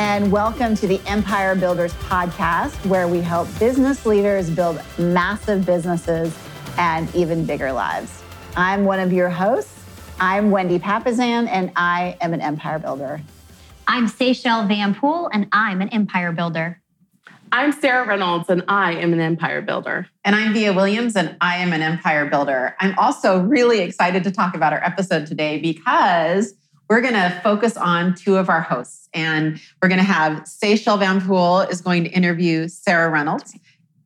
Hi, everyone, and welcome to the Empire Builders podcast, where we help business leaders build massive businesses and even bigger lives. I'm one of your hosts. I'm Wendy Papasan, and I am an empire builder. I'm Seychelle Van Poole, and I'm an empire builder. I'm Sarah Reynolds, and I am an empire builder. And I'm Vija Williams, and I am an empire builder. I'm also really excited to talk about our episode today because we're going to focus on two of our hosts. And we're going to have Seychelle Van Poole is going to interview Sarah Reynolds.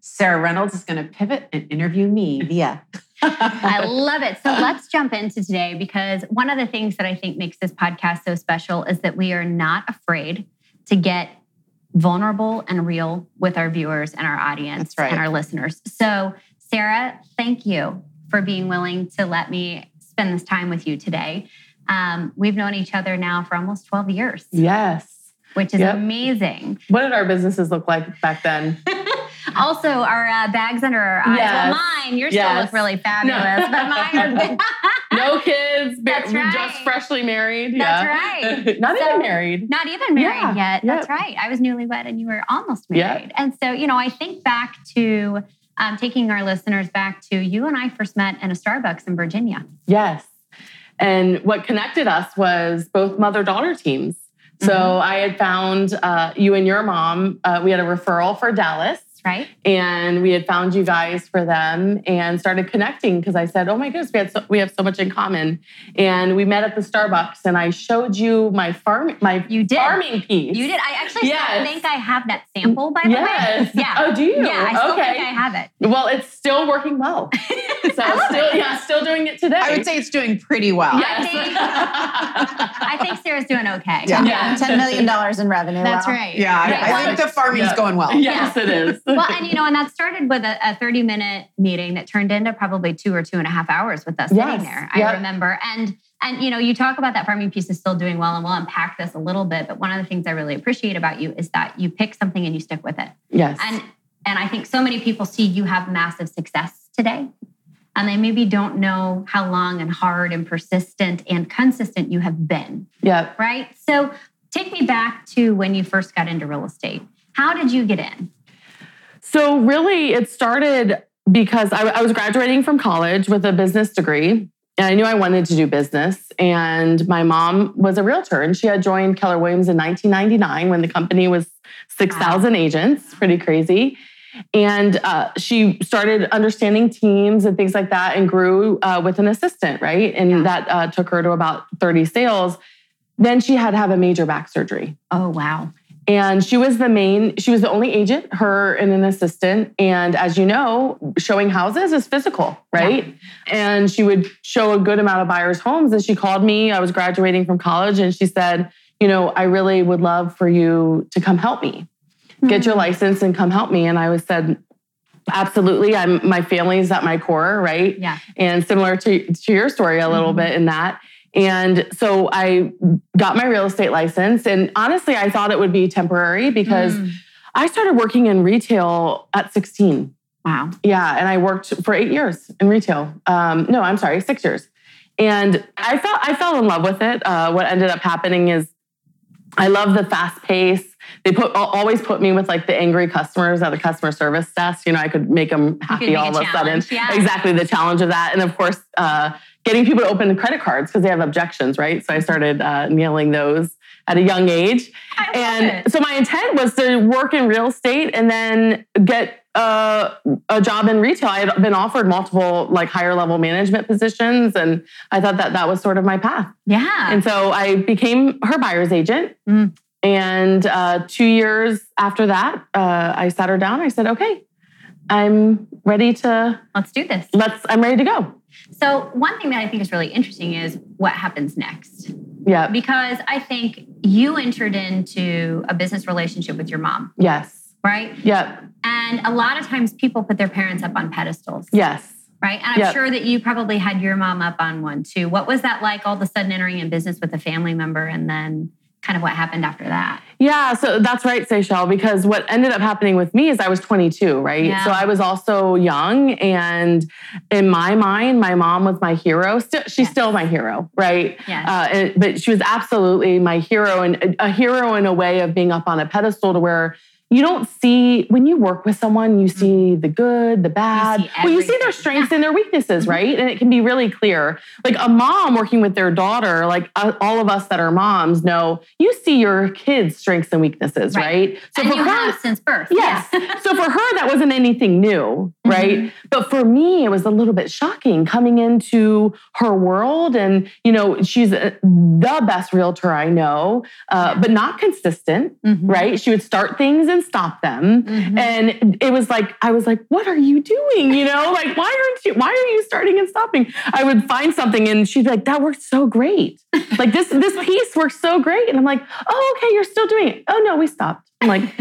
Sarah Reynolds is going to pivot and interview me Vija. I love it. So let's jump into today because one of the things that I think makes this podcast so special is that we are not afraid to get vulnerable and real with our viewers and our audience right. and our listeners. So, Sarah, thank you for being willing to let me spend this time with you today. Um, we've known each other now for almost 12 years. Yes. Which is yep. amazing. What did our businesses look like back then? also, our uh, bags under our eyes. Yes. Well, mine, yours yes. still look really fabulous, no. but mine no kids. That's right. Just freshly married. That's yeah. right. not so, even married. Not even married yeah. yet. That's yep. right. I was newlywed and you were almost married. And so, you know, I think back to um, taking our listeners back to you and I first met in a Starbucks in Virginia. Yes. And what connected us was both mother daughter teams. So mm-hmm. I had found uh, you and your mom. Uh, we had a referral for Dallas right? And we had found you guys for them and started connecting because I said, "Oh my goodness, we had so, we have so much in common." And we met at the Starbucks, and I showed you my farm my you did. farming piece. You did. I actually yes. think I have that sample by the yes. way. Yeah. Oh, do you? Yeah. I still okay. think I have it. Well, it's still working well. so still, it. yeah, still doing it today. I would say it's doing pretty well. Yes. I think, I think Sarah's doing okay. Yeah. yeah. Ten million dollars in revenue. That's right. Yeah. I, I think the farming's yeah. going well. Yes, it is well, and you know, and that started with a, a 30 minute meeting that turned into probably two or two and a half hours with us yes. sitting there. Yep. I remember. And and you know, you talk about that farming piece is still doing well, and we'll unpack this a little bit. But one of the things I really appreciate about you is that you pick something and you stick with it. Yes. And and I think so many people see you have massive success today. And they maybe don't know how long and hard and persistent and consistent you have been. Yeah. Right. So take me back to when you first got into real estate. How did you get in? So, really, it started because I, I, was graduating from college with a business degree. And I knew I wanted to do business. And my mom was a realtor and she had joined Keller Williams in 1999 when the company was 6,000 wow. agents, pretty crazy. And uh, she started understanding teams and things like that and grew uh, with an assistant, right? And yeah. that uh, took her to about 30 sales. Then she had to have a major back surgery. Oh, wow. And she was the main, she was the only agent, her and an assistant. And as you know, showing houses is physical, right? Yeah. And she would show a good amount of buyers' homes. And she called me, I was graduating from college, and she said, You know, I really would love for you to come help me, mm-hmm. get your hmm. license and come help me. And I was said, Absolutely. I'm my family's at my core, right? Yeah. And similar to, to your story a little mm-hmm. bit in that. And so I got my real estate license. And honestly, I thought it would be temporary because mm. I started working in retail at 16. Wow. Yeah. And I worked for eight years in retail. Um, no, I'm sorry, six years. And I felt I fell in love with it. Uh, what ended up happening is I love the fast pace. They put always put me with like the angry customers at the customer service desk. You know, I could make them happy all of a sudden. Yeah. Exactly the challenge of that, and of course, uh, getting people to open the credit cards because they have objections, right? So I started uh, nailing those at a young age. and it. so my intent was to work in real estate and then get uh, a job in retail. I had been offered multiple like higher level management positions, and I thought that that was sort of my path. Yeah. And so I became her buyer's agent. Mm. And uh, two years after that, uh, I sat her down. I said, "Okay, I'm ready to let's do this. Let's. I'm ready to go." So, one thing that I think is really interesting is what happens next. Yeah. Because I think you entered into a business relationship with your mom. Yes. Right? Yep. And a lot of times people put their parents up on pedestals. Yes. Right. And I'm yep. sure that you probably had your mom up on one too. What was that like all of a sudden entering in business with a family member and then kind of what happened after that. Yeah, so that's right, Seychelle, because what ended up happening with me is I was 22, right? Yeah. So I was also young. And in my mind, my mom was my hero. Still, she's yes. still my hero, right? Yes. Uh, and, but she was absolutely my hero and a hero in a way of being up on a pedestal to where you don't see when you work with someone you see mm-hmm. the good the bad you well you see their strengths yeah. and their weaknesses mm-hmm. right and it can be really clear like a mom working with their daughter like uh, all of us that are moms know you see your kids strengths and weaknesses right, right? so and for you her, have since birth yes yeah. so for her that wasn't anything new right mm-hmm. but for me it was a little bit shocking coming into her world and you know she's uh, the best realtor i know uh, but not consistent mm-hmm. right she would start things and stop them. Mm-hmm. And it was like, I was like, what are you doing? You know, like, why aren't you, why are you starting and stopping? I would find something and she'd be like, that works so great. like this, this piece works so great. And I'm like, oh, okay, you're still doing it. Oh no, we stopped. I'm like,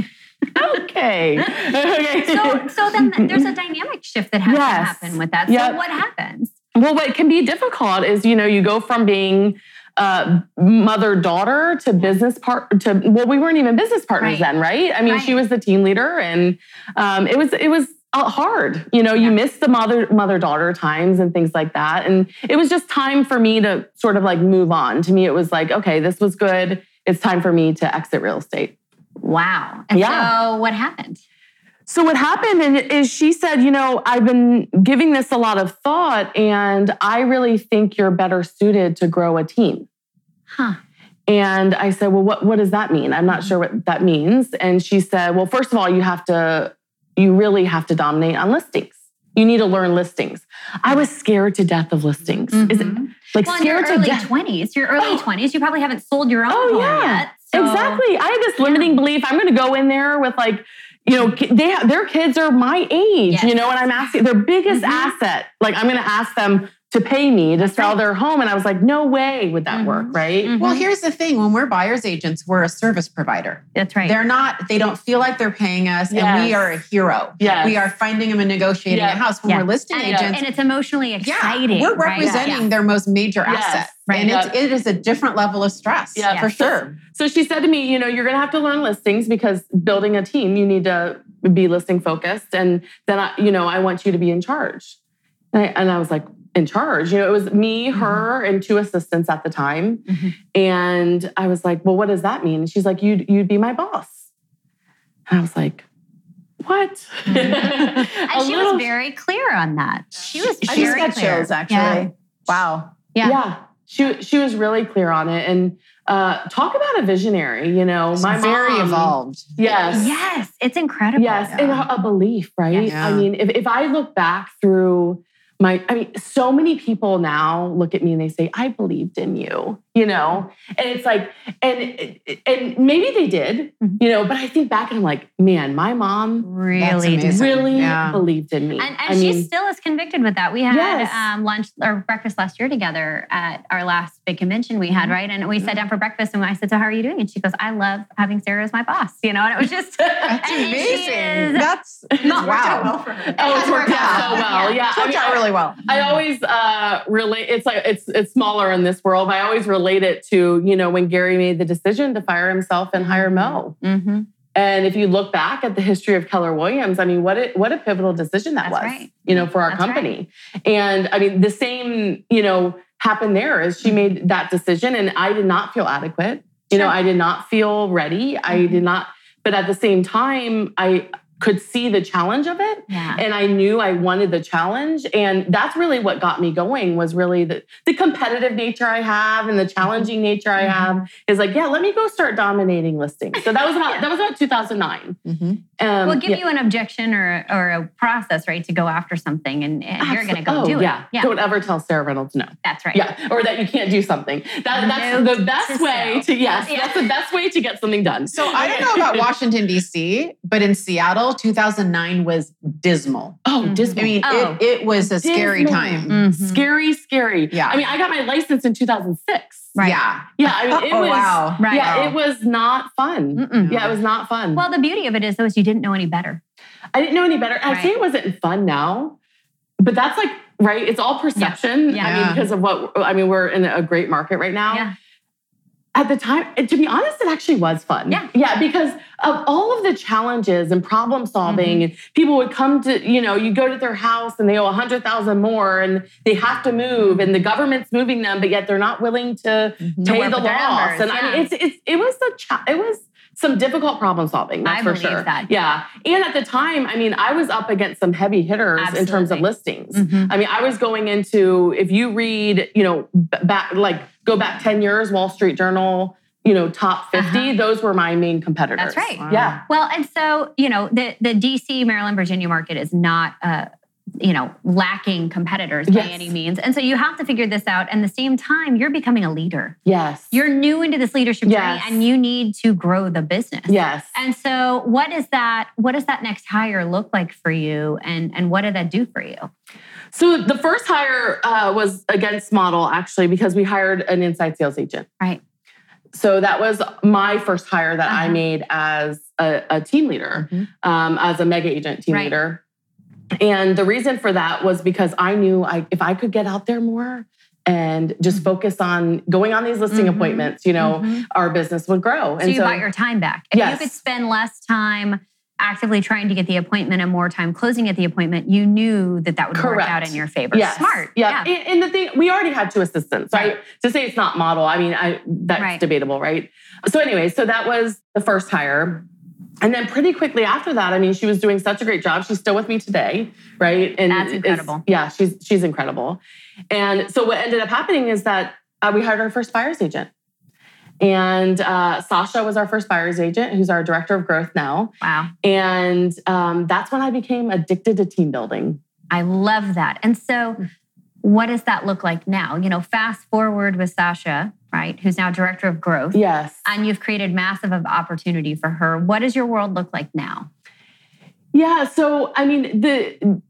okay. okay. So, so then there's a dynamic shift that has yes. to happen with that. So yep. what happens? Well, what can be difficult is, you know, you go from being uh, mother daughter to business part to well we weren't even business partners right. then right? I mean right. she was the team leader and um, it was it was uh, hard. You know you miss the mother mother daughter times and things like that. And it was just time for me to sort of like move on. To me it was like okay this was good. It's time for me to exit real estate. Wow. And yeah. so what happened so what happened is she said, you know, I've been giving this a lot of thought and I really think you're better suited to grow a team. Huh. And I said, well, what, what does that mean? I'm not sure what that means. And she said, well, first of all, you have to, you really have to dominate on listings. You need to learn listings. I was scared to death of listings. Mm-hmm. Is it mm-hmm. like well, scared to death? Twenties, your early oh. twenties. Oh. You probably haven't sold your own oh, yeah. yet. So. Exactly. I had this limiting yeah. belief. I'm going to go in there with like you know, they have, their kids are my age, yes. you know, and I'm asking their biggest mm-hmm. asset. Like I'm going to ask them to pay me to sell their home. And I was like, no way would that mm-hmm. work, right? Mm-hmm. Well, here's the thing when we're buyer's agents, we're a service provider. That's right. They're not, they don't feel like they're paying us, yes. and we are a hero. Yes. We are finding them and negotiating yes. a house. When we're listing and, agents. And it's emotionally exciting. Yeah, we're representing right? their most major asset. Right. And it's, it is a different level of stress. Yeah, for sure. So she said to me, you know, you're going to have to learn listings because building a team, you need to be listing focused. And then, I, you know, I want you to be in charge. And I, and I was like, in charge. You know, it was me, mm-hmm. her, and two assistants at the time. Mm-hmm. And I was like, well, what does that mean? And she's like, you'd, you'd be my boss. And I was like, what? Mm-hmm. and she little... was very clear on that. She was I very just got clear. chills, actually. Yeah. Wow. Yeah. Yeah. She, she was really clear on it. And uh, talk about a visionary, you know, my very mom, evolved. Yes. Yes. It's incredible. Yes. Yeah. And a, a, belief, right? Yeah. I mean, if, if I look back through my i mean so many people now look at me and they say i believed in you you know and it's like and and maybe they did mm-hmm. you know but i think back and i'm like man my mom really really yeah. believed in me and, and she mean, still is convicted with that we had yes. um, lunch or breakfast last year together at our last big convention we had mm-hmm. right and we sat down for breakfast and i said so how are you doing and she goes i love having sarah as my boss you know and it was just that's amazing that's not wow well for her. oh it's worked out so well yeah, yeah. worked out really well i always uh relate it's like it's it's smaller in this world but i always relate relate it to, you know, when Gary made the decision to fire himself and hire Mo. Mm-hmm. And if you look back at the history of Keller Williams, I mean, what a, what a pivotal decision that That's was, right. you know, for our That's company. Right. And I mean, the same, you know, happened there is she made that decision, and I did not feel adequate. You know, I did not feel ready. Mm-hmm. I did not. But at the same time, I could see the challenge of it. Yeah. and i knew i wanted the challenge. And that's really what got me going was really the, the competitive nature i have and the challenging nature i have mm-hmm. is like yeah let me go start dominating listings. So that was about yeah. that was about 2009 mm-hmm. um, well give yeah. you an objection or, or a process right to go after something and, and you're going to go oh, do yeah. it. yeah. Don't ever tell sarah reynolds no. That's right. Yeah. Or that you can't do something. That, that's no the best to way to yes that's the best way to get something done. So i don't know about washington dc but in seattle 2009 was dismal. Oh, mm-hmm. dismal. I mean, oh. it, it, was a dismal. scary time. Mm-hmm. Scary, scary. Yeah. I mean, I got my license in 2006. Right. Yeah. Yeah. I mean, it oh, was, wow. Right. Yeah, it was not fun. Mm-mm. Yeah, it was not fun. Well, the beauty of it is, though, is you didn't know any better. I didn't know any better. Right. I say it wasn't fun now, but that's like, right? It's all perception. Yeah. I mean, because of what, I mean, we're in a great market right now. Yeah at the time, to be honest, it actually was fun. Yeah. Yeah, because of all of the challenges and problem solving, mm-hmm. and people would come to, you know, you go to their house and they owe a hundred thousand more and they have to move and the government's moving them, but yet they're not willing to mm-hmm. pay the loss. And yeah. I mean, it's, it's, it was a, cha- it was, some difficult problem solving. That's I for sure. That. Yeah. And at the time, I mean, I was up against some heavy hitters Absolutely. in terms of listings. Mm-hmm. I mean, I was going into, if you read, you know, back, like go back 10 years, Wall Street Journal, you know, top 50, uh-huh. those were my main competitors. That's right. Wow. Yeah. Well, and so, you know, the, the DC, Maryland, Virginia market is not, uh, you know, lacking competitors yes. by any means. And so you have to figure this out. And the same time, you're becoming a leader. Yes. You're new into this leadership yes. journey and you need to grow the business. Yes. And so what is that, what does that next hire look like for you? And, and what did that do for you? So the first hire uh, was against model actually, because we hired an inside sales agent. Right. So that was my first hire that uh-huh. I made as a, a team leader, mm-hmm. um, as a mega agent team right. leader. And the reason for that was because I knew I, if I could get out there more and just mm-hmm. focus on going on these listing mm-hmm. appointments, you know, mm-hmm. our business would grow. So and you so, got your time back. If yes. you could spend less time actively trying to get the appointment and more time closing at the appointment, you knew that that would Correct. work out in your favor. Yes. Smart. Yeah. yeah. And, the thing, we already had two assistants. So right. To say it's not model, I mean, I, that's right. debatable, right? So anyway, so that was the first hire. And then pretty quickly after that, I mean, she was doing such a great job. She's still with me today, right? And that's incredible. Yeah, she's she's incredible. And so what ended up happening is that uh, we hired our first buyer's agent. And uh, Sasha was our first buyer's agent, who's our director of growth now. Wow. And um, that's when I became addicted to team building. I love that. And so, what does that look like now? You know, fast forward with Sasha, right, who's now director of growth. Yes. And you've created massive of opportunity for her. What does your world look like now? Yeah. So, I mean, the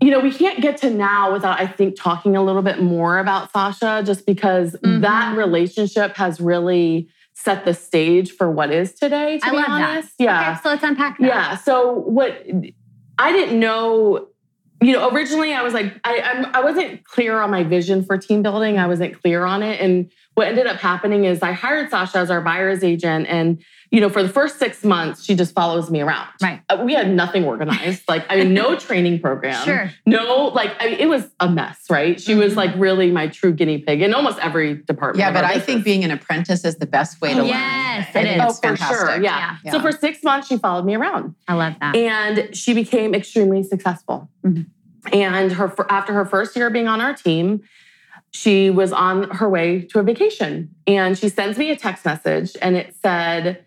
you know, we can't get to now without, I think, talking a little bit more about Sasha, just because mm-hmm. that relationship has really set the stage for what is today. To I be honest, that. yeah. Okay, so let's unpack that. Yeah. So what I didn't know, you know, originally I was like, I I'm, I wasn't clear on my vision for team building. I wasn't clear on it, and what ended up happening is I hired Sasha as our buyer's agent, and you know, for the first six months, she just follows me around. Right. Uh, we had nothing organized. Like, I mean, no training program. Sure. No, like, I mean, it was a mess, right? She mm-hmm. was like really my true guinea pig in almost every department. Yeah, but I think being an apprentice is the best way to yes, learn. Yes, it is. Oh, for sure. Yeah. Yeah. yeah. So for six months, she followed me around. I love that. And she became extremely successful. Mm-hmm. And her after her first year being on our team, she was on her way to a vacation and she sends me a text message and it said,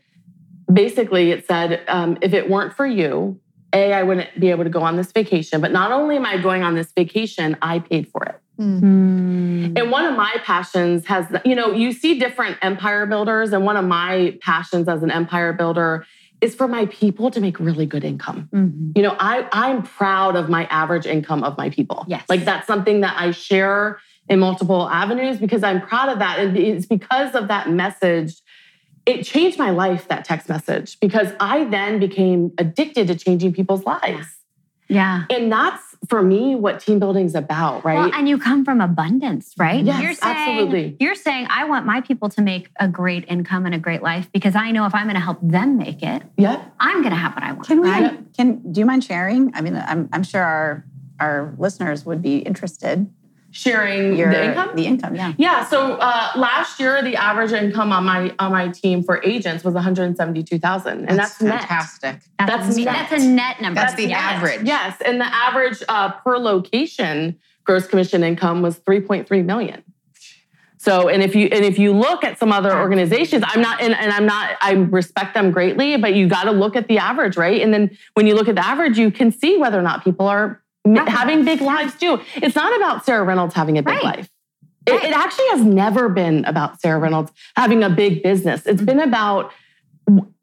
basically, it said, um, if it weren't for you, A, I wouldn't be able to go on this vacation. But not only am I going on this vacation, I paid for it. Mm. And one of my passions has, you know, you see different empire builders, and one of my passions as an empire builder is for my people to make really good income. Mm-hmm. You know, I I'm proud of my average income of my people. Yes. Like that's something that I share in multiple avenues because I'm proud of that. And it's because of that message it changed my life, that text message, because I then became addicted to changing people's lives. Yeah. And that's for me what team building is about, right? Well, and you come from abundance, right? Yes, you're saying, absolutely. You're saying, I want my people to make a great income and a great life because I know if I'm going to help them make it, yeah, I'm going to have what I want. Can we? Right? Can do you mind sharing? I mean, I'm, I'm sure our our listeners would be interested sharing Your, the income? The income, yeah. Yeah. So uh, last year, the average income on my on my team for agents was one hundred seventy two thousand, and that's, that's fantastic. Net. That's, that's, net. that's a net number. That's, the yes. average. Yes, and the average uh, per location gross commission income was three point three million. So, and if you and if you look at some other organizations, I'm not and, and I'm not I respect them greatly, but you got to look at the average, right? And then when you look at the average, you can see whether or not people are having big lives too. It's not about Sarah Reynolds having a big right. life. It, right. it, actually has never been about Sarah Reynolds having a big business. It's been about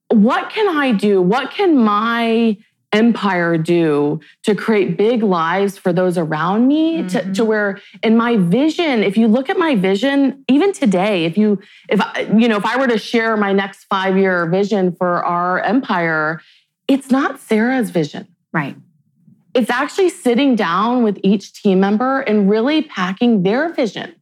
what can I do? What can my empire do to create big lives for those around me mm-hmm. to, to where in my vision if you look at my vision even today if you if you know if i were to share my next five year vision for our empire it's not sarah's vision right it's actually sitting down with each team member and really packing their vision.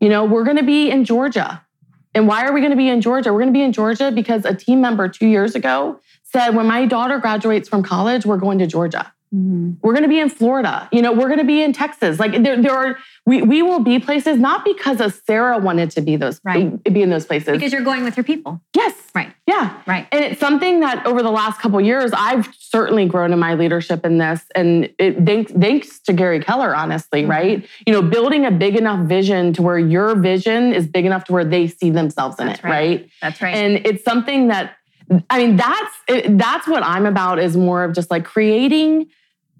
You know, we're going to be in Georgia. And why are we going to be in Georgia? We're going to be in Georgia because a team member two years ago said, when my daughter graduates from college, we're going to Georgia. Mm-hmm. We're going to be in Florida. You know, we're going to be in Texas. Like there, there are we we will be places not because of Sarah wanted to be those right. be in those places because you're going with your people. Yes. Right. Yeah. Right. And it's something that over the last couple years I've certainly grown in my leadership in this, and it thanks thanks to Gary Keller, honestly. Mm-hmm. Right. You know, building a big enough vision to where your vision is big enough to where they see themselves in That's it. Right. right. That's right. And it's something that I mean, that's that's what I'm about is more of just like creating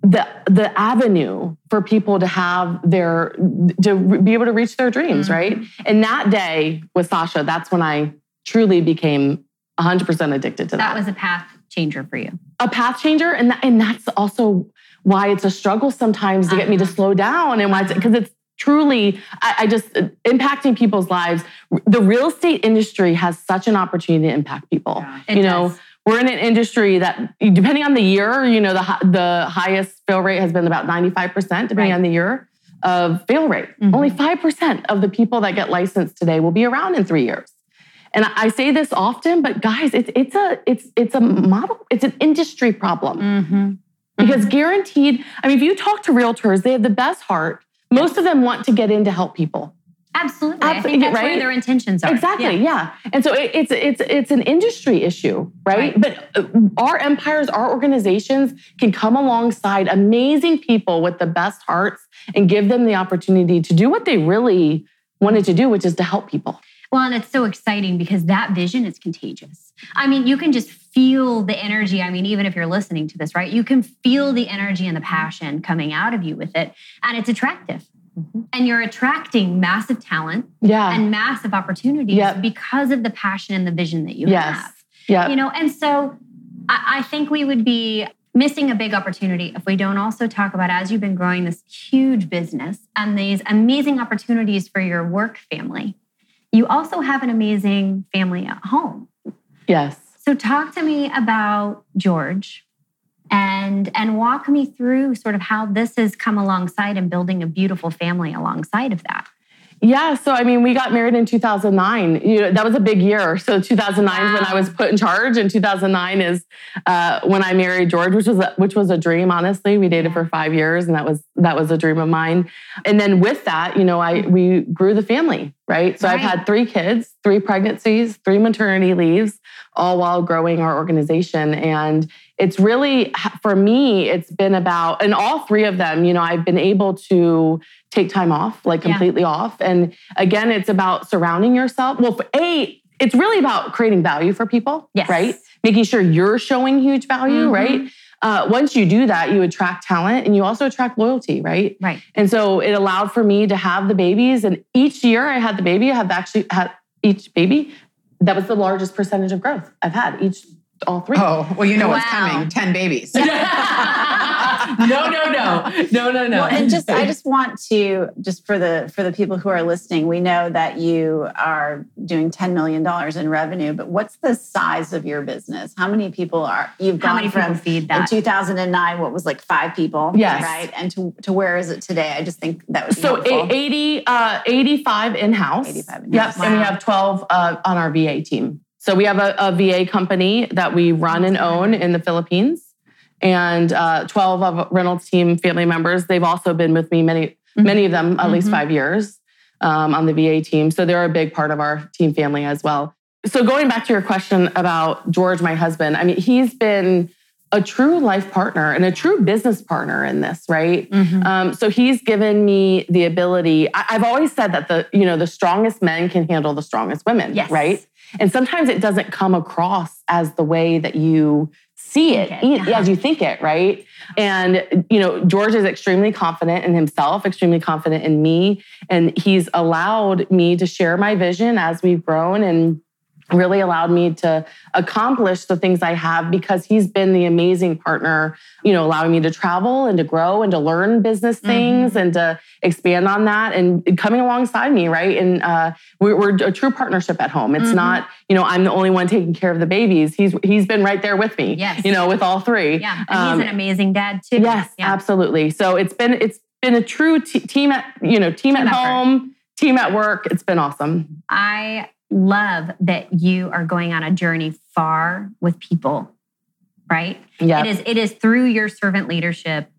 the the avenue for people to have their to be able to reach their dreams, mm-hmm. right? And that day with Sasha, that's when I truly became 100% addicted to that. That was a path changer for you. A path changer, and that, and that's also why it's a struggle sometimes to get uh-huh. me to slow down, and why because it's, it's truly I, I, just uh, impacting people's lives. The real estate industry has such an opportunity to impact people. Yeah, you know. Does we're in an industry that, depending on the year, you know, the, the highest fail rate has been about 95%, depending right. on the year of fail rate. Mm-hmm. Only 5% of the people that get licensed today will be around in three years. And I say this often, but guys, it's it's a it's it's a model, it's an industry problem. Mm-hmm. Because guaranteed, I mean, if you talk to realtors, they have the best heart. Most of them want to get in to help people. Absolutely. Absolutely. I think that's right? where their intentions are. Exactly. Yeah. yeah. And so it, it's it's it's an industry issue, right? right? But uh, our empires, our organizations can come alongside amazing people with the best hearts and give them the opportunity to do what they really wanted to do, which is to help people. Well, and it's so exciting because that vision is contagious. I mean, you can just feel the energy. I mean, even if you're listening to this, right? You can feel the energy and the passion coming out of you with it. And it's attractive. Mm-hmm. And you're attracting massive talent yeah. and massive opportunities yep. because of the passion and the vision that you yes. have. Yeah. You know, and so I, I think we would be missing a big opportunity if we don't also talk about as you've been growing this huge business and these amazing opportunities for your work family, you also have an amazing family at home. Yes. So talk to me about George and and walk me through sort of how this has come alongside and building a beautiful family alongside of that. Yeah, so I mean, we got married in 2009. You know, that was a big year. So 2009 wow. is when I was put in charge, and 2009 is uh, when I married George, which was a, which was a dream. Honestly, we dated for five years, and that was that was a dream of mine. And then with that, you know, I we grew the family, right? So right. I've had three kids, three pregnancies, three maternity leaves, all while growing our organization. And it's really for me it's been about and all three of them you know i've been able to take time off like completely yeah. off and again it's about surrounding yourself well for a it's really about creating value for people yes. right making sure you're showing huge value mm-hmm. right uh, once you do that you attract talent and you also attract loyalty right right and so it allowed for me to have the babies and each year i had the baby i have actually had each baby that was the largest percentage of growth i've had each all three. Oh, well, you know wow. what's coming 10 babies. no, no, no, no, no, no. Well, and just, I just want to, just for the, for the people who are listening, we know that you are doing $10 million in revenue, but what's the size of your business? How many people are, you've gone How from feed that? in 2009, what was like five people? Yes. Right. And to, to where is it today? I just think that was so 80, uh, 85 in-house. 85 in-house. Yep. Wow. And we have 12 uh, on our VA team. So we have a, a VA company that we run and own in the Philippines, and uh, 12 of Reynolds team family members. They've also been with me many, mm-hmm. many of them at mm-hmm. least five years um, on the VA team. So they're a big part of our team family as well. So going back to your question about George, my husband, I mean, he's been a true life partner and a true business partner in this, right? Mm-hmm. Um, so he's given me the ability. I, have always said that the you know the strongest men can handle the strongest women, yes. right? And sometimes it doesn't come across as the way that you see it, uh-huh. as you think it, right? And, you know, George is extremely confident in himself, extremely confident in me. And he's allowed me to share my vision as we've grown and really allowed me to accomplish the things I have because he's been the amazing partner, you know, allowing me to travel and to grow and to learn business things mm-hmm. and to expand on that and coming alongside me, right? And uh, we're, we're, a true partnership at home. It's mm-hmm. not, you know, I'm the only one taking care of the babies. He's he's been right there with me, yes. you know, with all three. Yeah, and um, he's an amazing dad too. Yes, yeah. absolutely. So it's been it's been a true t- team at you know team, team at effort. home, team at work. It's been awesome. I love that you are going on a journey far with people, right? Yeah. It is, it is through your servant leadership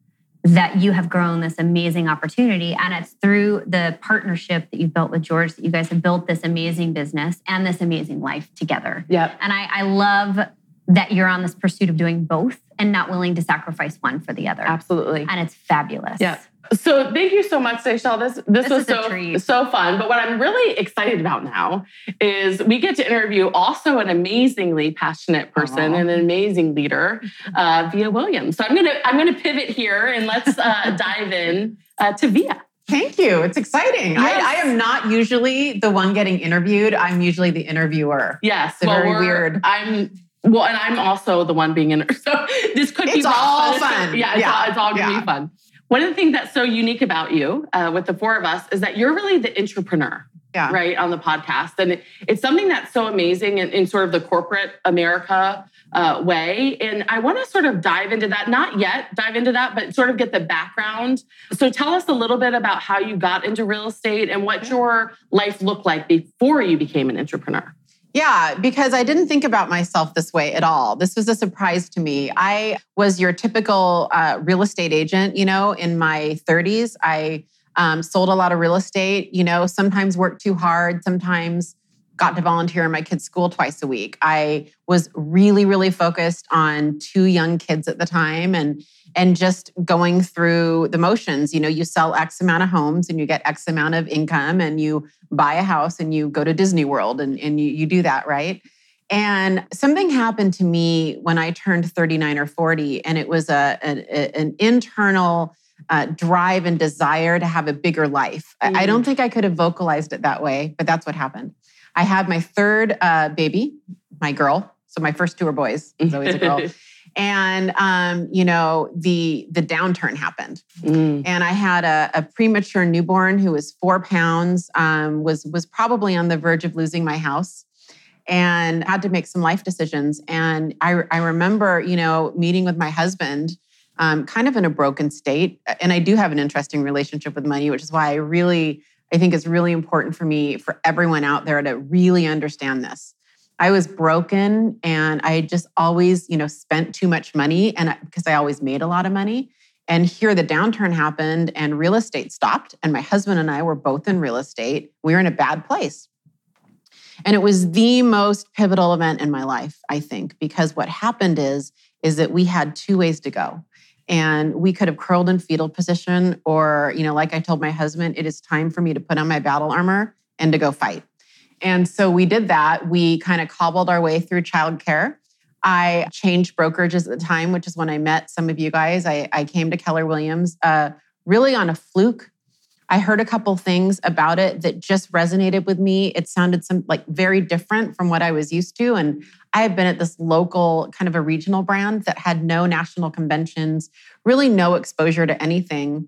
that you have grown this amazing opportunity. And it's through the partnership that you've built with George that you guys have built this amazing business and this amazing life together. Yep. And I, I love that you're on this pursuit of doing both and not willing to sacrifice one for the other. Absolutely. And it's fabulous. Yeah. So thank you so much, Seychelle. This this, this was so so fun. But what I'm really excited about now is we get to interview also an amazingly passionate person Aww. and an amazing leader, uh, Vija Williams. So I'm gonna I'm gonna pivot here and let's uh, dive in uh, to Vija. Thank you. It's exciting. Yes. I, I, am not usually the one getting interviewed. I'm usually the interviewer. Yes. It's well, very weird. I'm well, and I'm also the one being in. So this could it's be all fun. yeah, it's yeah. all, it's all gonna yeah. be fun. One of the things that's so unique about you, uh, with the four of us, is that you're really the entrepreneur. Yeah. Right on the podcast. And it, it's something that's so amazing in, in sort of the corporate America uh, way. And I want to sort of dive into that, not yet dive into that, but sort of get the background. So tell us a little bit about how you got into real estate and what your life looked like before you became an entrepreneur. Yeah, because I didn't think about myself this way at all. This was a surprise to me. I was your typical uh, real estate agent, you know, in my 30s. I um, sold a lot of real estate, you know, sometimes worked too hard, sometimes got to volunteer in my kids' school twice a week. I was really, really focused on two young kids at the time and and just going through the motions. You know, you sell X amount of homes and you get X amount of income and you buy a house and you go to Disney World and, and you, you do that, right? And something happened to me when I turned 39 or 40, and it was a, a an internal uh, drive and desire to have a bigger life. Mm. I, I don't mm. think I could have vocalized it that way, but that's what happened. I had my third uh, baby, my girl. So my first two were boys. It's always a girl. and um, you know the the downturn happened. Mm. and i had a, a, premature newborn who was four pounds um, was was probably on the verge of losing my house and had to make some life decisions. And i, I remember you know meeting with my husband um, kind of in a broken state. And i do have an interesting relationship with money which is why i really i think it's really important for me for everyone out there to really understand this I was broken and I just always, you know, spent too much money and because I always made a lot of money. And here the downturn happened and real estate stopped and my husband and I were both in real estate. We were in a bad place. And it was the most pivotal event in my life, I think, because what happened is is that we had two ways to go. And we could have curled in fetal position or, you know, like I told my husband, it is time for me to put on my battle armor and to go fight. And so we did that. We kind of cobbled our way through childcare. I changed brokerages at the time, which is when I met some of you guys. I, I came to Keller Williams uh, really on a fluke. I heard a couple things about it that just resonated with me. It sounded some like very different from what I was used to. And I had been at this local kind of a regional brand that had no national conventions, really no exposure to anything.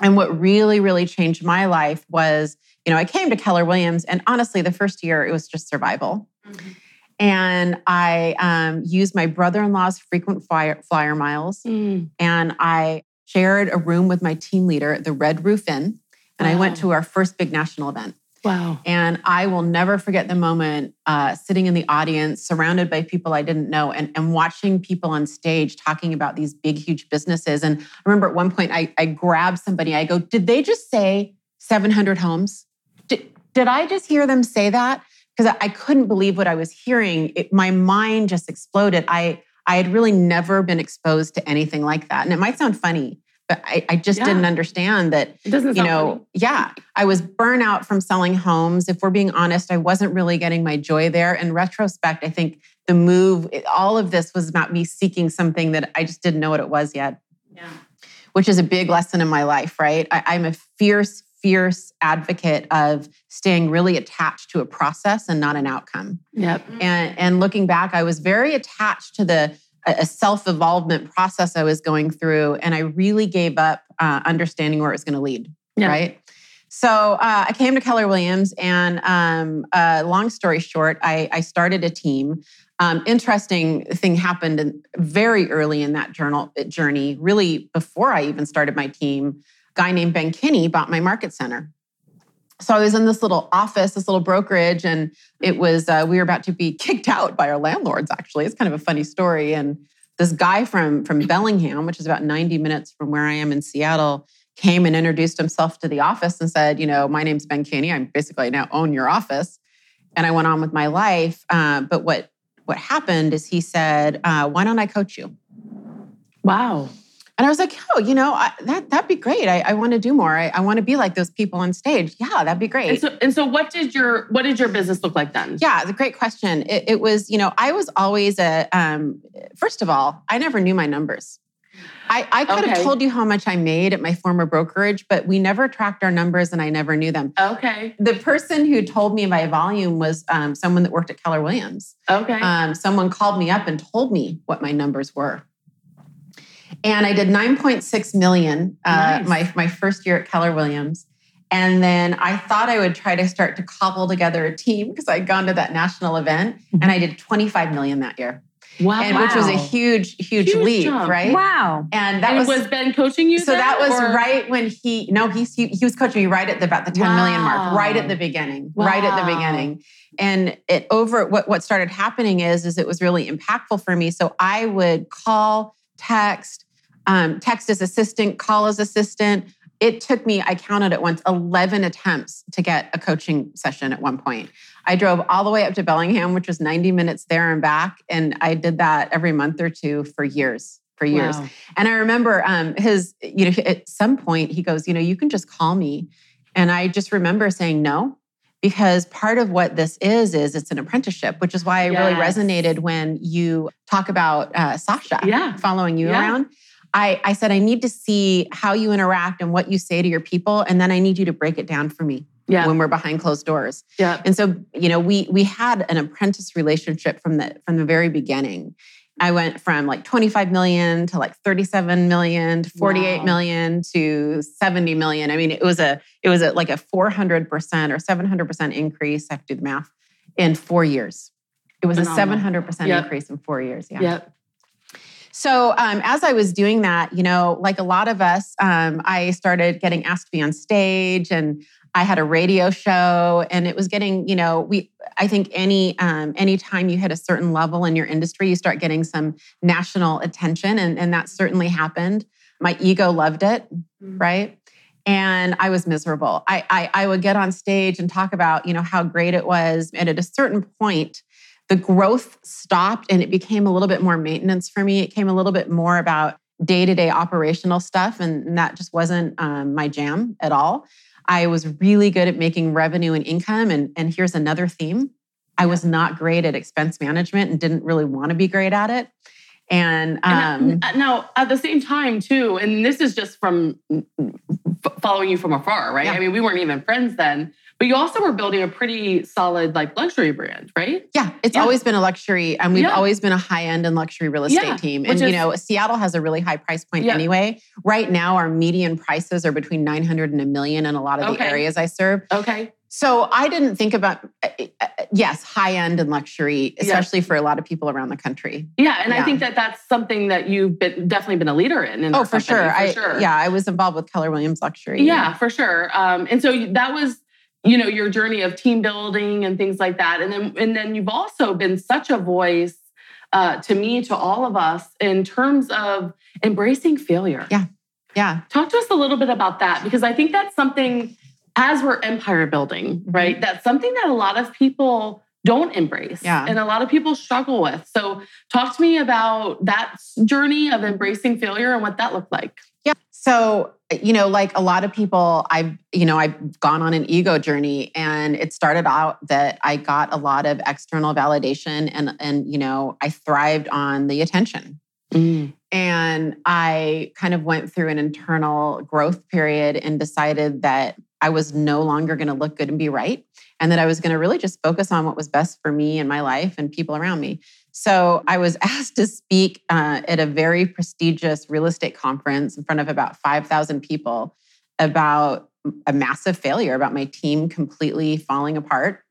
And what really, really changed my life was you know, I came to Keller Williams, and honestly, the first year it was just survival. Mm-hmm. And I um, used my brother in law's frequent flyer, flyer miles, mm. and I shared a room with my team leader at the Red Roof Inn. And wow. I went to our first big national event. Wow. And I will never forget the moment uh, sitting in the audience, surrounded by people I didn't know, and, and watching people on stage talking about these big, huge businesses. And I remember at one point, I, I grabbed somebody, I go, Did they just say 700 homes? Did did I just hear them say that? Because I couldn't believe what I was hearing. It, my mind just exploded. I I had really never been exposed to anything like that. And it might sound funny, but I, I just yeah. didn't understand that. It doesn't you know, funny. yeah, I was burnout from selling homes. If we're being honest, I wasn't really getting my joy there. In retrospect, I think the move, all of this was about me seeking something that I just didn't know what it was yet. Yeah. Which is a big lesson in my life, right? I, I'm a fierce, fierce advocate of staying really attached to a process and not an outcome. Yep. And and looking back, I was very attached to the a self-evolvement process I was going through, and I really gave up uh, understanding where it was going to lead. Yep. Right. So uh, I came to Keller Williams, and um, uh, long story short, I, I started a team. Um, interesting thing happened in, very early in that journal journey, really before I even started my team guy named Ben Kinney bought my market center. So I was in this little office, this little brokerage, and it was uh, we were about to be kicked out by our landlords. Actually, it's kind of a funny story. And this guy from from Bellingham, which is about 90 minutes from where I am in Seattle, came and introduced himself to the office and said, "You know, my name's Ben Kinney. I'm basically now own your office." And I went on with my life. Uh, but what what happened is he said, uh, "Why don't I coach you?" Wow. And I was like, oh, you know, I, that that'd be great. I, I want to do more. I, I want to be like those people on stage. Yeah, that'd be great. And so, and so, what did your what did your business look like then? Yeah, it's a great question. It, it was, you know, I was always a. Um, first of all, I never knew my numbers. I, I could okay. have told you how much I made at my former brokerage, but we never tracked our numbers and I never knew them. Okay. The person who told me my volume was um, someone that worked at Keller Williams. Okay. Um, someone called me up and told me what my numbers were and I did 9.6 million uh, nice. my my first year at Keller Williams. And then I thought I would try to start to cobble together a team because I'd gone to that national event mm-hmm. and I did 25 million that year. Wow. And, which was a huge, huge, huge leap, jump. right? Wow. And that and was, was Ben coaching you. So then, that was or? right when he no, he, he was coaching me right at the, about the ten wow. million mark, right at the beginning, wow. right at the beginning. And it over what what started happening is is it was really impactful for me. So I would call, text, um, text his assistant, call his assistant. It took me, I counted it once, 11 attempts to get a coaching session at one point. I drove all the way up to Bellingham, which was 90 minutes there and back. And I did that every month or two for years, for years. Wow. And I remember um, his, you know, at some point he goes, you know, you can just call me. And I just remember saying no, because part of what this is is it's an apprenticeship which is why i yes. really resonated when you talk about uh, sasha yeah. following you yeah. around I, I said, I need to see how you interact and what you say to your people. And then I need you to break it down for me. Yeah. when we're behind closed doors. Yeah. And so, you know, we we had an apprentice relationship from the from the very beginning. I went from like 25 million to like 37 million to 48 wow. million to 70 million. I mean, it was a it was a, like a 400% or 700% increase. I have to do the math in 4 years. It was Phenomenal. a 700% yep. increase in 4 years. Yeah. Yep. So, um, as I was doing that, you know, like a lot of us, um, I started getting asked to be on stage and I had a radio show and it was getting, you know, we, I think any, um, anytime you hit a certain level in your industry, you start getting some national attention. And, and that certainly happened. My ego loved it, mm-hmm. right? and I was miserable. I, I, I would get on stage and talk about you know how great it was, and at a certain point, the growth stopped and it became a little bit more maintenance for me. It came a little bit more about day to day operational stuff, and that just wasn't um, my jam at all. I was really good at making revenue and income. And, and here's another theme I was not great at expense management and didn't really want to be great at it. And, um, and now at the same time, too, and this is just from following you from afar, right? Yeah. I mean, we weren't even friends then. But you also were building a pretty solid like luxury brand, right? Yeah, it's yeah. always been a luxury, and we've yeah. always been a high end and luxury real estate yeah, team. And is, you know, Seattle has a really high price point anyway. Right now, our median prices are between nine hundred and a million in a lot of okay. the areas I serve. Okay. So I didn't think about uh, uh, yes, high end and luxury, especially for a lot of people around the country. Yeah, and I think that that's something that you've been, definitely been a leader in. in oh, for company, sure. For I, sure. Yeah, I was involved with Keller Williams Luxury. Yeah, for sure. Um, and so that was you know your journey of team building and things like that. And then and then you've also been such a voice uh, to me to all of us in terms of embracing failure. Yeah. Yeah. Talk to us a little bit about that because i think that's something as we're empire building mm-hmm. right that's something that a lot of people don't embrace yeah. and a lot of people struggle with. So talk to me about that journey of embracing failure and what that looked like. Yeah so you know like a lot of people i've you know i've gone on an ego journey and it started out that i got a lot of external validation and and you know i thrived on the attention mm. and i kind of went through an internal growth period and decided that i was no longer going to look good and be right and that i was going to really just focus on what was best for me and my life and people around me so I was asked to speak uh, at a very prestigious real estate conference in front of about 5,000 people about a massive failure, about my team completely falling apart.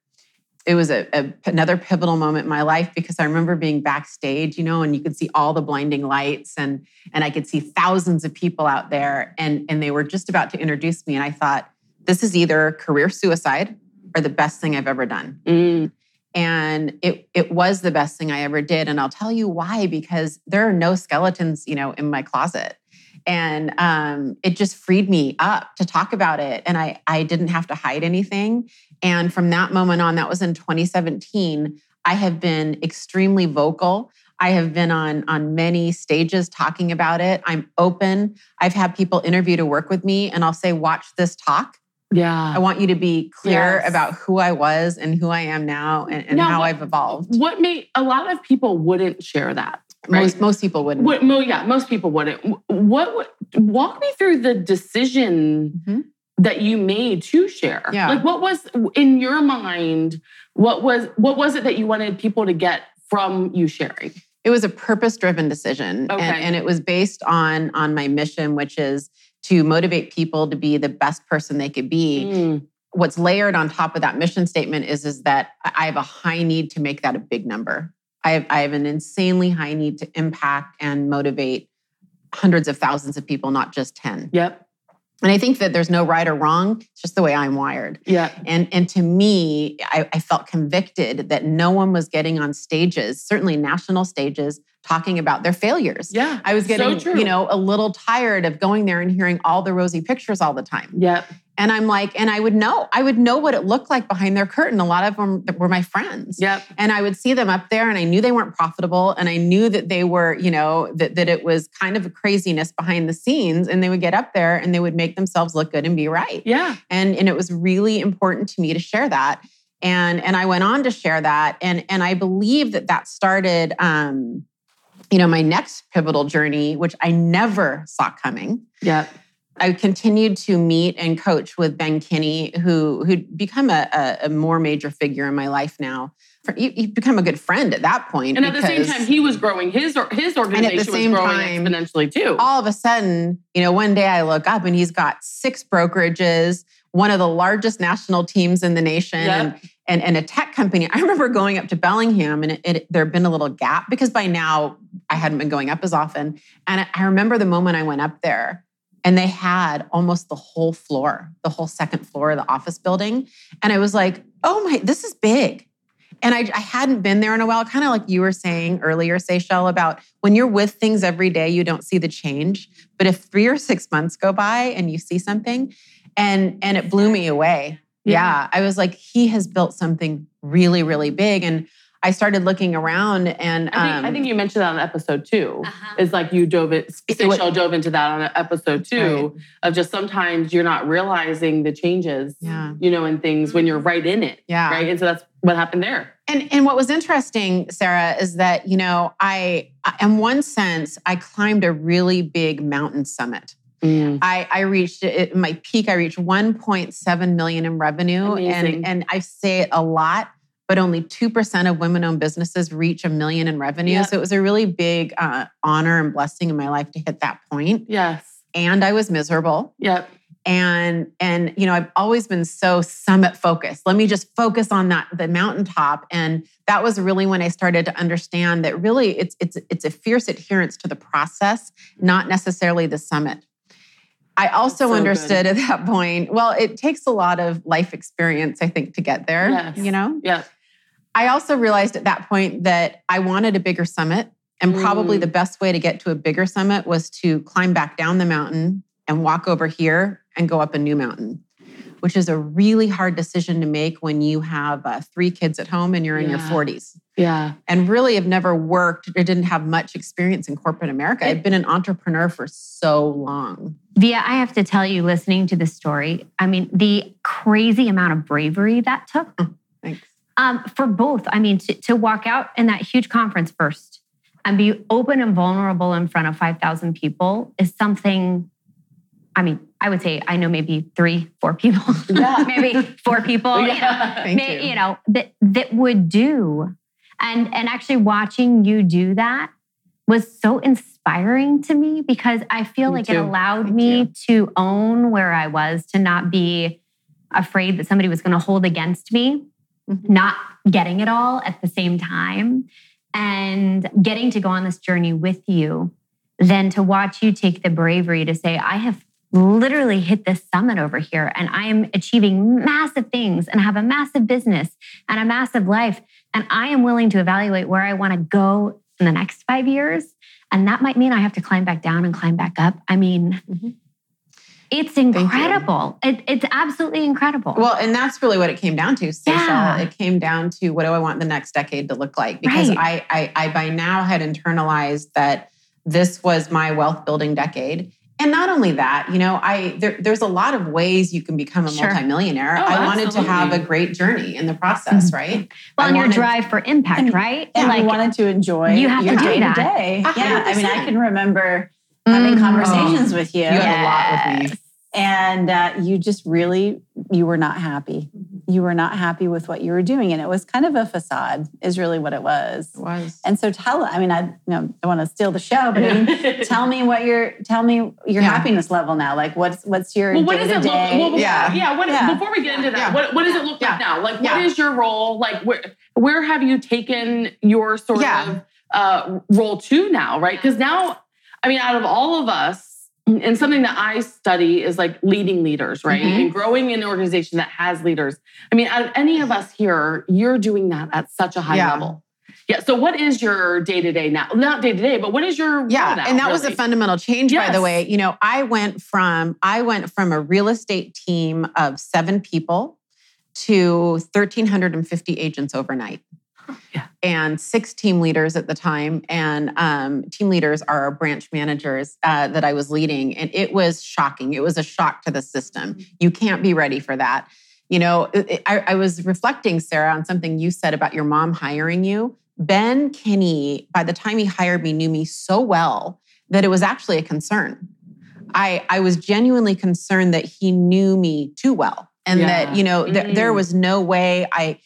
It was a, a, another pivotal moment in my life because I remember being backstage, you know, and you could see all the blinding lights and and I could see thousands of people out there and and they were just about to introduce me and I thought this is either career suicide or the best thing I've ever done. Mm. And it it was the best thing I ever did. And I'll tell you why, because there are no skeletons, you know, in my closet. And um, it just freed me up to talk about it. And I I didn't have to hide anything. And from that moment on, that was in 2017, I have been extremely vocal. I have been on on many stages talking about it. I'm open. I've had people interview to work with me and I'll say watch this talk yeah. I want you to be clear yes. about who I was and who I am now and, and now, how I've evolved. What made a lot of people wouldn't share that. Right? Most most people wouldn't. What, yeah, most people wouldn't. What walk me through the decision mm-hmm. that you made to share? Yeah. Like what was in your mind, what was what was it that you wanted people to get from you sharing? It was a purpose-driven decision. Okay. And, and it was based on on my mission, which is to motivate people to be the best person they could be. Mm. What's layered on top of that mission statement is, is that I have a high need to make that a big number. I have, I have an insanely high need to impact and motivate hundreds of thousands of people, not just 10. Yep. And I think that there's no right or wrong. It's just the way I'm wired. Yeah. And and to me, I, I, felt convicted that no one was getting on stages, certainly national stages, talking about their failures. Yeah. I was getting, so you know, a little tired of going there and hearing all the rosy pictures all the time. Yep. And I'm like, and I would know, I would know what it looked like behind their curtain. A lot of them were my friends. Yep. And I would see them up there and I knew they weren't profitable. And I knew that they were, you know, that, that it was kind of a craziness behind the scenes. And they would get up there and they would make themselves look good and be right. Yeah. And, and it was really important to me to share that. And, and I went on to share that. And, and I believe that that started, um, you know, my next pivotal journey, which I never saw coming. Yeah. I continued to meet and coach with Ben Kinney, who who'd become a, a, a more major figure in my life now. He'd become a good friend at that point. And at the same time, he was growing his his organization And at was growing time, exponentially too. All of a sudden, you know, one day I look up and he's got six brokerages, one of the largest national teams in the nation, yep. and, and, and a tech company. I remember going up to Bellingham, and it, it, there had been a little gap because by now hadn't been going up as often. And I remember the moment I went up there and they had almost the whole floor, the whole second floor of the office building. And I was like, oh my, this is big. And I, I hadn't been there in a while, kind of like you were saying earlier, Seychelle, about when you're with things every day, you don't see the change. But if three or six months go by and you see something, and and it blew me away. Yeah. yeah. I was like, he has built something really, really big. And I started looking around and um, I, think, I, think, um, you mentioned that on episode 2 uh-huh. It's like you dove it, Seychelle dove into that on episode two right. of just sometimes you're not realizing the changes, yeah. you know, and things when you're right in it. Yeah. Right. And so that's what happened there. And and what was interesting, Sarah, is that, you know, I in one sense, I climbed a really big mountain summit. Mm. I, I reached it, my peak. I reached 1.7 million in revenue, Amazing. and and I say it a lot but only 2% of women owned businesses reach a million in revenue. Yep. So it was a really big uh, honor and blessing in my life to hit that point. Yes. And I was miserable. Yep. And and you know I've always been so summit focused. Let me just focus on that the mountaintop and that was really when I started to understand that really it's it's it's a fierce adherence to the process, not necessarily the summit. I also so understood good. at that point, well, it takes a lot of life experience, I think, to get there. Yes. You know? Yeah. I also realized at that point that I wanted a bigger summit. And probably mm. the best way to get to a bigger summit was to climb back down the mountain and walk over here and go up a new mountain, which is a really hard decision to make when you have uh, three kids at home and you're in your 40s. Yeah. And really have never worked or didn't have much experience in corporate America. I've been an entrepreneur for so long. Vija, I have to tell you, listening to the story, I mean, the crazy amount of bravery that took. Oh, thanks. Um, for both, I mean, to, to walk out in that huge conference first and be open and vulnerable in front of 5,000 people is something, I mean, I would say I know maybe three, four people, yeah. maybe four people, yeah. you know, may, you. you know, that, that would do. And, and actually watching you do that was so inspiring to me because I feel me like too. it allowed Thank me you. to own where I was, to not be afraid that somebody was going to hold against me. Not getting it all at the same time and getting to go on this journey with you, than to watch you take the bravery to say, I have literally hit this summit over here and I am achieving massive things and have a massive business and a massive life. And I am willing to evaluate where I want to go in the next five years. And that might mean I have to climb back down and climb back up. I mean, mm-hmm. It's incredible. It, it's absolutely incredible. Well, and that's really what it came down to, Seychelle. Yeah. It came down to what do I want the next decade to look like? Because right. I, I, I by now had internalized that this was my wealth building decade and not only that, you know, I there, there's a lot of ways you can become a sure. multimillionaire. Oh, I wanted absolutely. to have a great journey in the process, mm-hmm. right? Well, and your drive for impact, and, right? And like, wanted to enjoy you have your to day to day. Yeah, I mean, I can remember having mm. conversations oh, with you. You had yes. a lot with me. And uh, you just really you were not happy. Mm-hmm. you were not happy with what you were doing and it was kind of a facade is really what it was. It was. And so tell i mean i you know i want to steal the show but I mean, tell me what your tell me your yeah. happiness level now. Like what's what's your well, what does it look well, yeah. yeah, what, yeah. before we get into that yeah. what, what does it look like now? Like what is your role? Like where where have you taken your sort of uh, role to now right? Because now i mean out of all of us and something that I study is like leading leaders, right? Mm-hmm. And growing an organization that has leaders. I mean, out of any of us here, you're doing that at such a high yeah. level. Yeah. So, what is your day to day now? Not day to day, but what is your yeah? Now, and that really? was a fundamental change, yes. by the way. You know, I went from I went from a real estate team of seven people to 1,350 agents overnight. Yeah. And six team leaders at the time. And um, team leaders are our branch managers uh, that I was leading. And it was shocking. It was a shock to the system. Mm-hmm. You can't be ready for that. You know, it, I, I was reflecting, Sarah, on something you said about your mom hiring you. Ben Kinney, by the time he hired me, knew me so well that it was actually a concern. I, I was genuinely concerned that he knew me too well and yeah. that, you know, mm-hmm. there was no way I,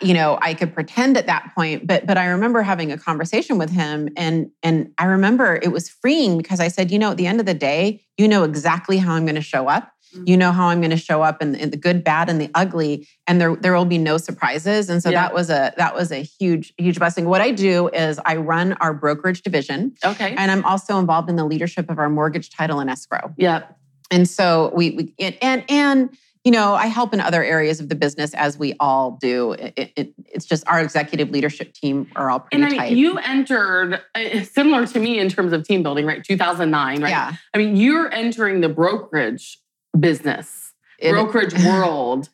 you know i could pretend at that point but but i remember having a conversation with him and and i remember it was freeing because i said you know at the end of the day you know exactly how i'm going to show up. You mm-hmm. know how i'm going to show up in, in, the good bad and the ugly and there there will be no surprises. And so yeah. that was a that was a huge huge blessing. What i do is i run our brokerage division okay. and i'm also involved in the leadership of our mortgage title and escrow. Yeah and so we, we and and you know, I help in other areas of the business as we all do. It, it, it's just our executive leadership team are all pretty and I tight. Mean, you entered uh, similar to me in terms of team building, right? 2009, right? Yeah. I mean, you're entering the brokerage business, it, brokerage world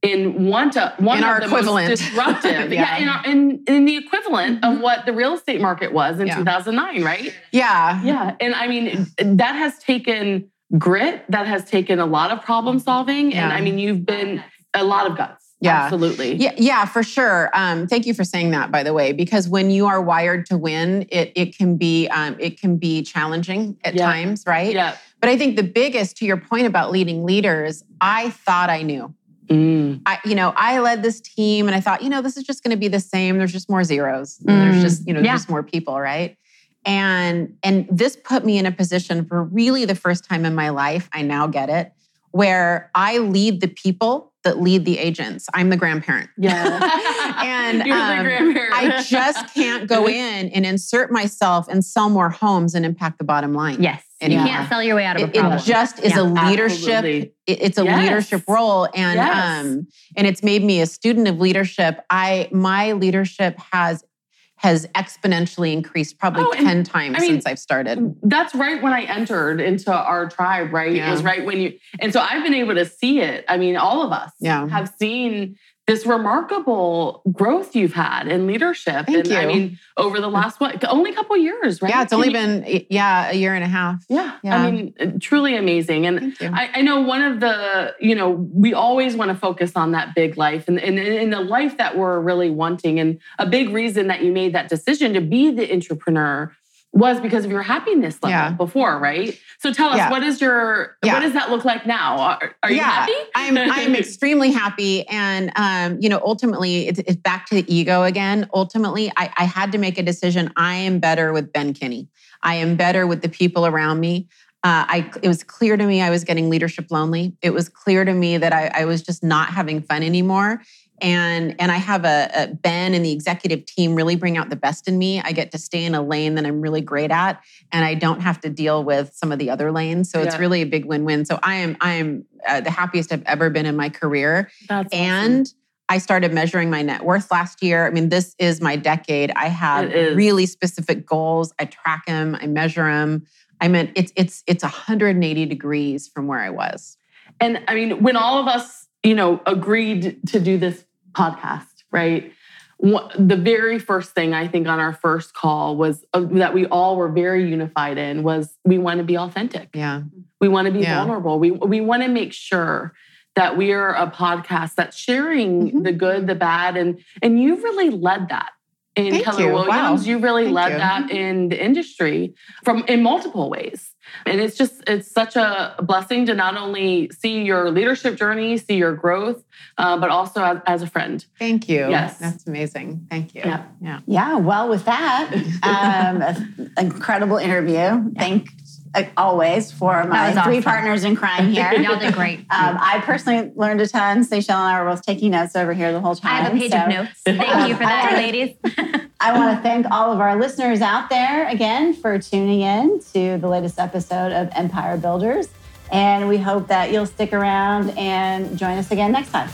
in one to one in of our the equivalent. most disruptive. yeah, yeah in, our, in, in the equivalent mm-hmm. of what the real estate market was in yeah. 2009, right? Yeah. Yeah. And I mean, that has taken grit that has taken a lot of problem solving. Yeah. And I mean, you've been a lot of guts. Yeah, absolutely. Yeah, yeah, for sure. Um, thank you for saying that, by the way, because when you are wired to win, it it can be um, it can be challenging at yeah. times, right? Yeah. But I think the biggest, to your point about leading leaders, I thought I knew. Mm. I, you know, I led this team, and I thought, you know, this is just going to be the same. There's just more zeros. Mm. There's just, you know, yeah. just more people, right? And and this put me in a position for really the first time in my life i now get it where i lead the people that lead the agents. I'm the grandparent. Yeah. And um, i just can't go in and insert myself and sell more homes and impact the bottom line yes. Anymore. you can't sell your way out of a problem. it, just is yeah, a leadership it, it's a yes. leadership role. And yes. um and it's made me a student of leadership. I my leadership has has exponentially increased probably oh, 10 times I mean, since I've started. That's right when I entered into our tribe, right? Yeah. It was right when you, and so I've been able to see it. I mean, all of us yeah. have seen this remarkable growth you've had in leadership. Thank and you. I mean, over the last what only couple years, right? Yeah, it's only been yeah a year and a half. Yeah, yeah. I mean, uh, truly amazing. And I, I, know one of the you know we always want to focus on that big life and and in the life that we're really wanting. And a big reason that you made that decision to be the entrepreneur was because of your happiness level yeah. before, right? So tell us, yeah. what is your yeah. what does that look like now? Are, are you happy? I'm I'm extremely happy, and um, you know, ultimately, it's, it's, back to the ego again. Ultimately, I, I had to make a decision. I am better with Ben Kinney. I am better with the people around me. Uh, I, it was clear to me I was getting leadership lonely. It was clear to me that I, I was just not having fun anymore. And and I have a, a, Ben and the executive team really bring out the best in me. I get to stay in a lane that I'm really great at, and I don't have to deal with some of the other lanes. So yeah. it's really a big win-win. So I am I am uh, the happiest I've ever been in my career, That's and. Awesome. I started measuring my net worth last year. I mean, this is my decade. I have really specific goals. I track them, I measure them. I mean, it's it's it's 180 degrees from where I was. And I mean, when all of us, you know, agreed to do this podcast, right? The very first thing I think on our first call was uh, that we all were very unified in was we want to be authentic. Yeah. We want to be yeah. vulnerable. We we want to make sure that we are a podcast that's sharing mm-hmm. the good, the bad, and and you've really led that in Thank Keller you. Williams. Wow. You really Thank led you. that in the industry from in multiple ways. And it's just it's such a blessing to not only see your leadership journey, see your growth, uh, but also as, as, a friend. Thank you. Yes, that's amazing. Thank you. Yeah, yeah. yeah well, with that, um, incredible interview. Yeah. Thank always for my awesome. three partners in crime here. Y'all did great. Um, I personally learned a ton. Seychelle and I were both taking notes over here the whole time. I have a page so, of notes. Thank you for that, ladies. I want to thank all of our listeners out there again for tuning in to the latest episode of Empire Builders. And we hope that you'll stick around and join us again next time.